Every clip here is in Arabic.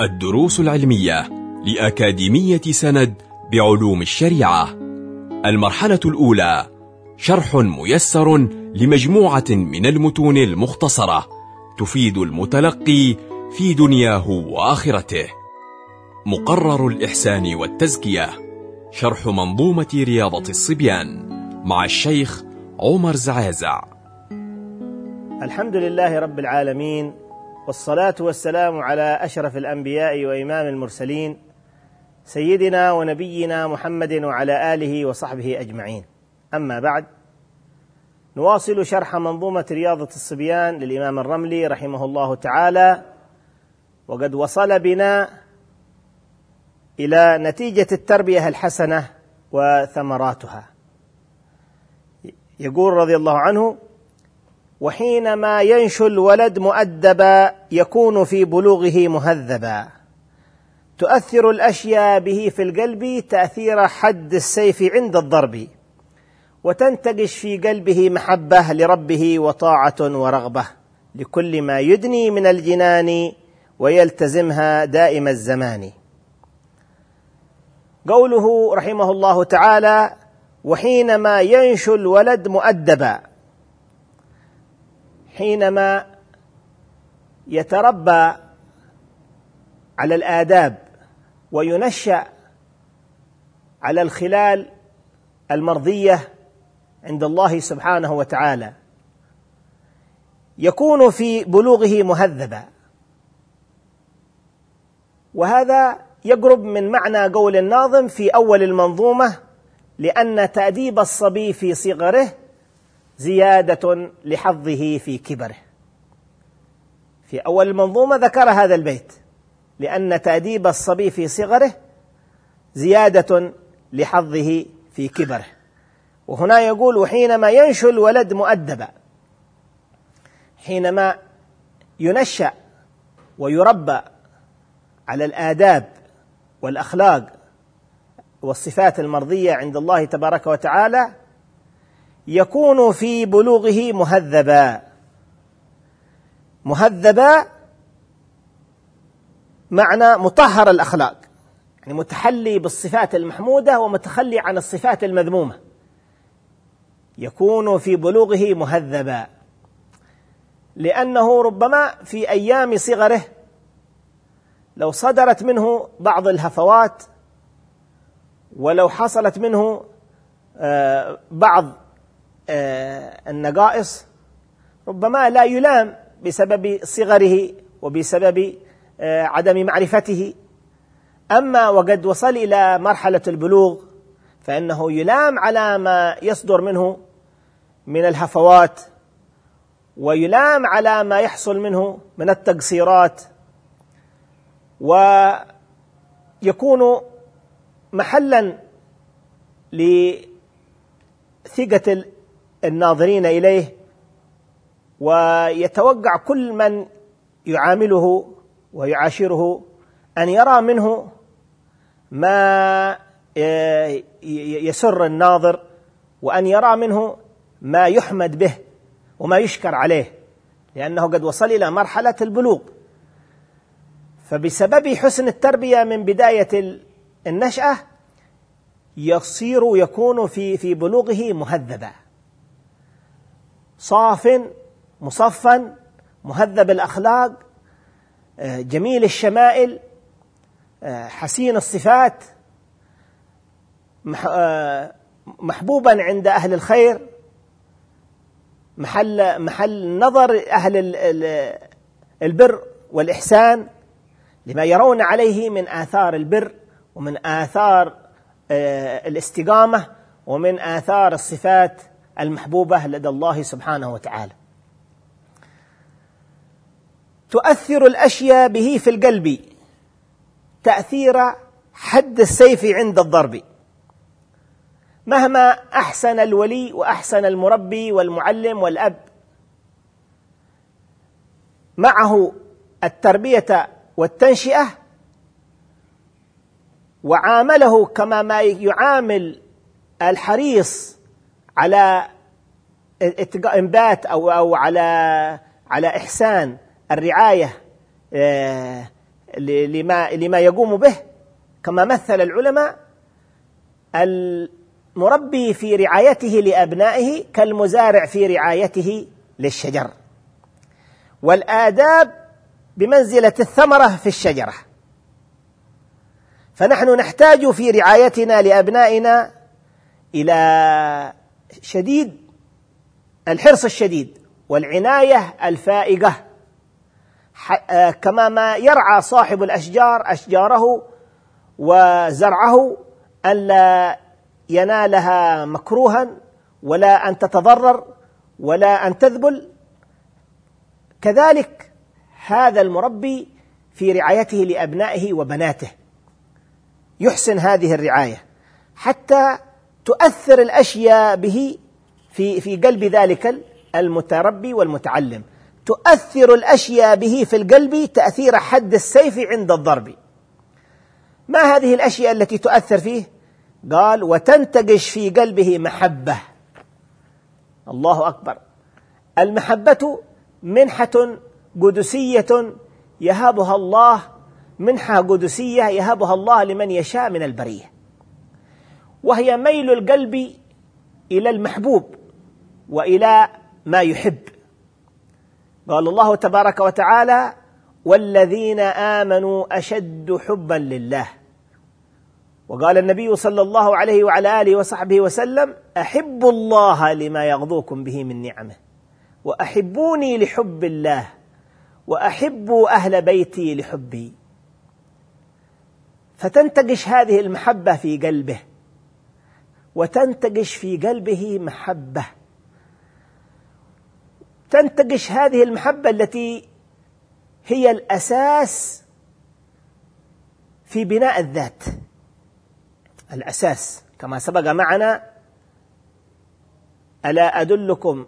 الدروس العلمية لأكاديمية سند بعلوم الشريعة. المرحلة الأولى شرح ميسر لمجموعة من المتون المختصرة تفيد المتلقي في دنياه وآخرته. مقرر الإحسان والتزكية شرح منظومة رياضة الصبيان مع الشيخ عمر زعازع. الحمد لله رب العالمين والصلاة والسلام على أشرف الأنبياء وإمام المرسلين سيدنا ونبينا محمد وعلى آله وصحبه أجمعين. أما بعد نواصل شرح منظومة رياضة الصبيان للإمام الرملي رحمه الله تعالى وقد وصل بنا إلى نتيجة التربية الحسنة وثمراتها. يقول رضي الله عنه وحينما ينشو الولد مؤدبا يكون في بلوغه مهذبا. تؤثر الأشياء به في القلب تأثير حد السيف عند الضرب وتنتقش في قلبه محبة لربه وطاعة ورغبة لكل ما يدني من الجنان ويلتزمها دائم الزمان. قوله رحمه الله تعالى وحينما ينشو الولد مؤدبا حينما يتربى على الآداب وينشأ على الخلال المرضية عند الله سبحانه وتعالى يكون في بلوغه مهذبا. وهذا يقرب من معنى قول الناظم في أول المنظومة لأن تأديب الصبي في صغره زيادة لحظه في كبره. في أول المنظومة ذكر هذا البيت لأن تأديب الصبي في صغره زيادة لحظه في كبره. وهنا يقول وحينما ينشو الولد مؤدبا حينما ينشأ ويربى على الآداب والأخلاق والصفات المرضية عند الله تبارك وتعالى يكون في بلوغه مهذبا. مهذبا معنى مطهر الأخلاق. يعني متحلي بالصفات المحمودة ومتخلي عن الصفات المذمومة. يكون في بلوغه مهذبا. لأنه ربما في أيام صغره لو صدرت منه بعض الهفوات ولو حصلت منه بعض النقائص ربما لا يلام بسبب صغره وبسبب عدم معرفته. أما وقد وصل إلى مرحلة البلوغ فإنه يلام على ما يصدر منه من الهفوات ويلام على ما يحصل منه من التقصيرات ويكون محلا لثقة الناظرين إليه ويتوقع كل من يعامله ويعاشره أن يرى منه ما يسر الناظر وأن يرى منه ما يحمد به وما يشكر عليه لأنه قد وصل إلى مرحلة البلوغ. فبسبب حسن التربية من بداية النشأة يصير يكون في في بلوغه مهذبا. صاف مصفا مهذب الأخلاق جميل الشمائل حسين الصفات محبوبا عند أهل الخير محل محل نظر أهل البر والإحسان لما يرون عليه من آثار البر ومن آثار الاستقامة ومن آثار الصفات. المحبوبة لدى الله سبحانه وتعالى. تؤثر الأشياء به في القلب. تأثير حد السيف عند الضرب. مهما أحسن الولي وأحسن المربي والمعلم والأب معه التربية والتنشئة وعامله كما ما يعامل الحريص على انبات أو أو على على إحسان الرعاية لما لما يقوم به. كما مثل العلماء المربي في رعايته لأبنائه كالمزارع في رعايته للشجر. والآداب بمنزلة الثمرة في الشجرة. فنحن نحتاج في رعايتنا لأبنائنا إلى شديد الحرص الشديد والعناية الفائقة. آه، كما ما يرعى صاحب الأشجار أشجاره وزرعه ألا ينالها مكروها ولا أن تتضرر ولا أن تذبل. كذلك هذا المربي في رعايته لأبنائه وبناته. يحسن هذه الرعاية حتى تؤثر الأشياء به في في قلب ذلك المتربي والمتعلم. تؤثر الأشياء به في القلب تأثير حد السيف عند الضرب. ما هذه الأشياء التي تؤثر فيه؟ قال وتنتقش في قلبه محبة. الله أكبر. المحبة منحة قدسية يهبها الله منحة قدسية يهبها الله لمن يشاء من البرية. وهي ميل القلب إلى المحبوب وإلى ما يحب. قال الله تبارك وتعالى والذين آمنوا أشد حبا لله. وقال النبي صلى الله عليه وعلى آله وصحبه وسلم أحبوا الله لما يغضوكم به من نعمه وأحبوني لحب الله وأحبوا أهل بيتي لحبي. فتنتقش هذه المحبة في قلبه. وتنتقش في قلبه محبة. تنتقش هذه المحبة التي هي الأساس في بناء الذات. الأساس كما سبق معنا ألا أدلكم؟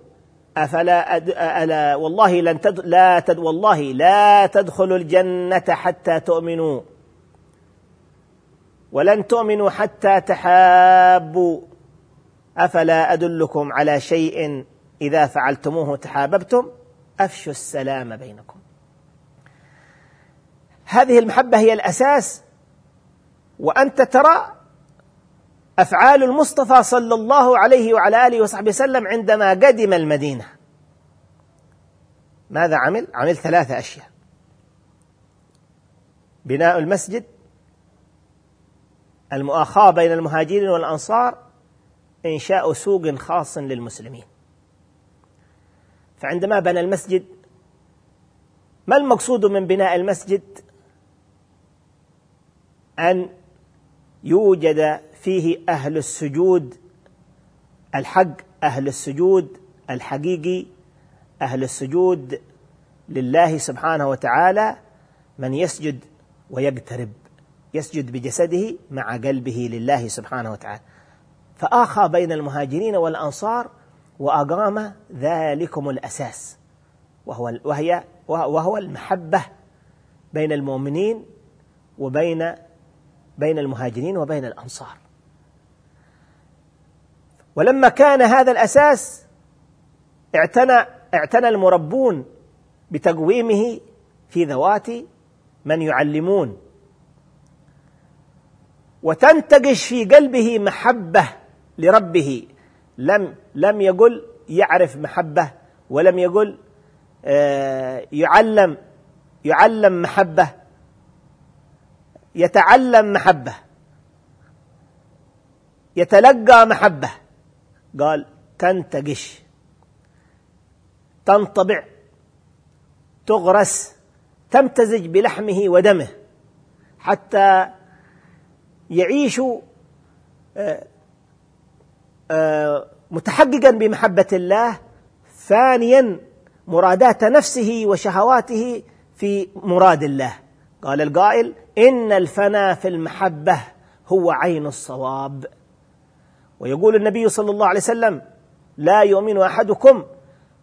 أفلا أد... ألا والله لن تد... لا تد... والله لا تدخلوا الجنة حتى تؤمنوا. ولن تؤمنوا حتى تحابوا. أفلا أدلكم على شيء إذا فعلتموه تحاببتم؟ أفشوا السلام بينكم. هذه المحبة هي الأساس وأنت ترى أفعال المصطفى صلى الله عليه وعلى آله وصحبه وسلم عندما قدم المدينة. ماذا عمل؟ عمل ثلاثة أشياء. بناء المسجد المؤاخاة بين المهاجرين والأنصار إنشاء سوق خاص للمسلمين. فعندما بنى المسجد ما المقصود من بناء المسجد؟ أن يوجد فيه أهل السجود الحق أهل السجود الحقيقي أهل السجود لله سبحانه وتعالى من يسجد ويقترب. يسجد بجسده مع قلبه لله سبحانه وتعالى. فآخى بين المهاجرين والأنصار وأقام ذلكم الأساس وهو وهي وهو المحبة بين المؤمنين وبين بين المهاجرين وبين الأنصار. ولما كان هذا الأساس اعتنى اعتنى المربون بتقويمه في ذوات من يعلمون وتنتقش في قلبه محبة لربه. لم لم يقل يعرف محبة ولم يقل آه، يعلم يعلم محبة. يتعلم محبة. يتلقى محبة. قال تنتقش تنطبع. تغرس. تمتزج بلحمه ودمه. حتى يعيش آه، آه، متحققا بمحبة الله ثانيا مرادات نفسه وشهواته في مراد الله. قال القائل إن الفنا في المحبة هو عين الصواب. ويقول النبي صلى الله عليه وسلم لا يؤمن أحدكم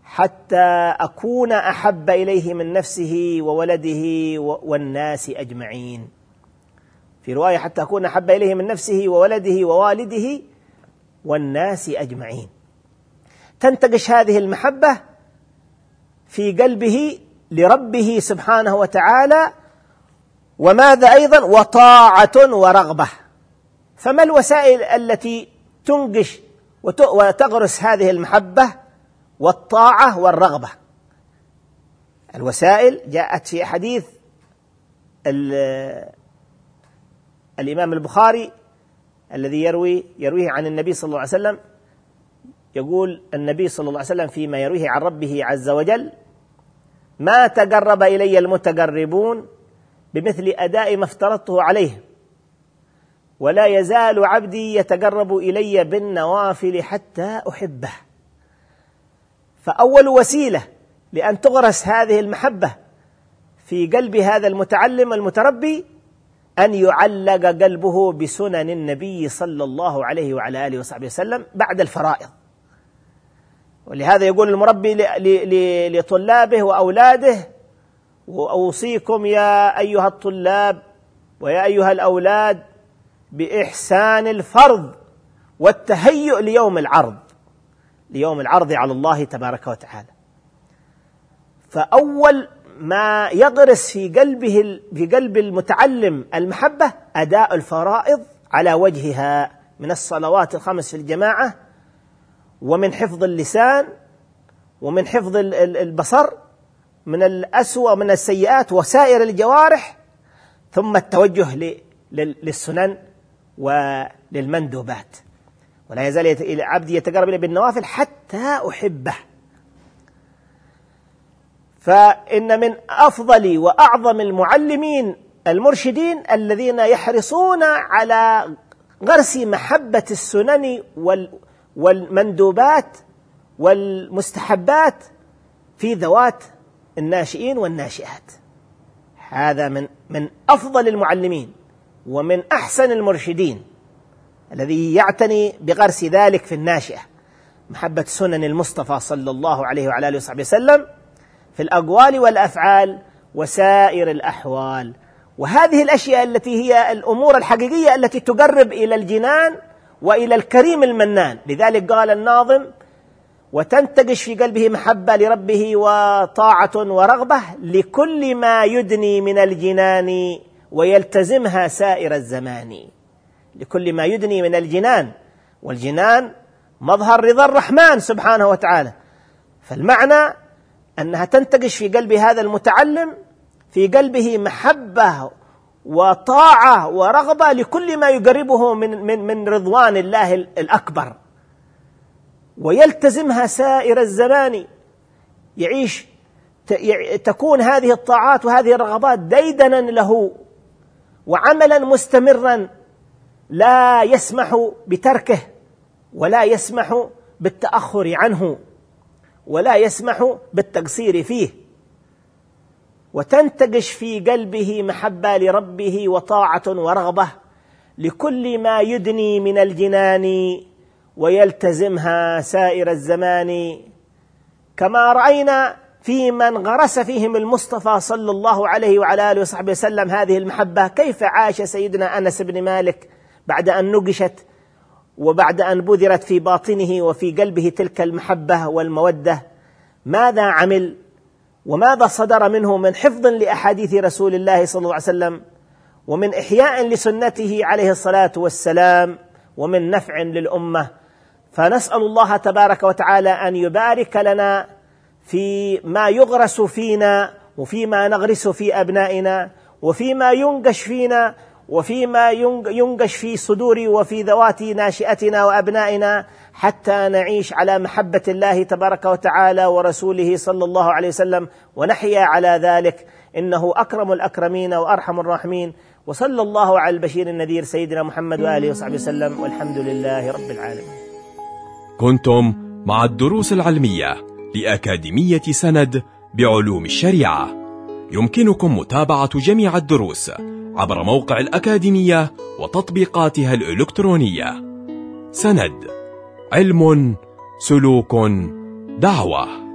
حتى أكون أحب إليه من نفسه وولده والناس أجمعين. في رواية حتى أكون أحب إليه من نفسه وولده ووالده والناس أجمعين. تنتقش هذه المحبة في قلبه لربه سبحانه وتعالى وماذا أيضا؟ وطاعة ورغبة. فما الوسائل التي تنقش وتغرس هذه المحبة والطاعة والرغبة؟ الوسائل جاءت في حديث الإمام البخاري الذي يروي يرويه عن النبي صلى الله عليه وسلم يقول النبي صلى الله عليه وسلم فيما يرويه عن ربه عز وجل ما تقرب إلي المتقربون بمثل أداء ما افترضته عليه ولا يزال عبدي يتقرب إلي بالنوافل حتى أحبه. فأول وسيلة لأن تغرس هذه المحبة في قلب هذا المتعلم المتربي أن يعلق قلبه بسنن النبي صلى الله عليه وعلى آله وصحبه وسلم بعد الفرائض. ولهذا يقول المربي لطلابه وأولاده وأوصيكم يا أيها الطلاب ويا أيها الأولاد بإحسان الفرض والتهيؤ ليوم العرض ليوم العرض على الله تبارك وتعالى. فأول ما يغرس في قلبه في قلب المتعلم المحبة أداء الفرائض على وجهها من الصلوات الخمس في الجماعة ومن حفظ اللسان ومن حفظ البصر من الأسوأ من السيئات وسائر الجوارح ثم التوجه للسنن وللمندوبات. ولا يزال عبدي يتقرب إلي بالنوافل حتى أحبه. فإن من أفضل وأعظم المعلمين المرشدين الذين يحرصون على غرس محبة السنن والمندوبات والمستحبات في ذوات الناشئين والناشئات. هذا من من أفضل المعلمين ومن أحسن المرشدين الذي يعتني بغرس ذلك في الناشئة محبة سنن المصطفى صلى الله عليه وعلى آله وصحبه وسلم. في الأقوال والأفعال وسائر الأحوال. وهذه الأشياء التي هي الأمور الحقيقية التي تقرب إلى الجنان وإلى الكريم المنان. لذلك قال الناظم وتنتقش في قلبه محبة لربه وطاعة ورغبة لكل ما يدني من الجنان ويلتزمها سائر الزمان. لكل ما يدني من الجنان. والجنان مظهر رضا الرحمن سبحانه وتعالى. فالمعنى أنها تنتقش في قلب هذا المتعلم في قلبه محبة وطاعة ورغبة لكل ما يقربه من من من رضوان الله الأكبر. ويلتزمها سائر الزمان. يعيش تكون هذه الطاعات وهذه الرغبات ديدنا له وعملا مستمرا لا يسمح بتركه ولا يسمح بالتأخر عنه. ولا يسمح بالتقصير فيه. وتنتقش في قلبه محبة لربه وطاعة ورغبة لكل ما يدني من الجنان ويلتزمها سائر الزمان. كما رأينا في من غرس فيهم المصطفى صلى الله عليه وعلى آله وصحبه وسلم هذه المحبة. كيف عاش سيدنا أنس بن مالك بعد أن نقشت وبعد أن بذرت في باطنه وفي قلبه تلك المحبة والمودة ماذا عمل؟ وماذا صدر منه من حفظ لأحاديث رسول الله صلى الله عليه وسلم ومن إحياء لسنته عليه الصلاة والسلام ومن نفع للأمة؟ فنسأل الله تبارك وتعالى أن يبارك لنا في ما يغرس فينا وفيما نغرس في أبنائنا وفيما ينقش فينا وفيما ينقش في صدور وفي ذوات ناشئتنا وأبنائنا حتى نعيش على محبة الله تبارك وتعالى ورسوله صلى الله عليه وسلم ونحيا على ذلك. إنه أكرم الأكرمين وأرحم الراحمين. وصلى الله على البشير النذير سيدنا محمد وآله وصحبه وسلم. والحمد لله رب العالمين. كنتم مع الدروس العلمية لأكاديمية سند بعلوم الشريعة. يمكنكم متابعة جميع الدروس عبر موقع الأكاديمية وتطبيقاتها الإلكترونية. سند علم سلوك دعوة.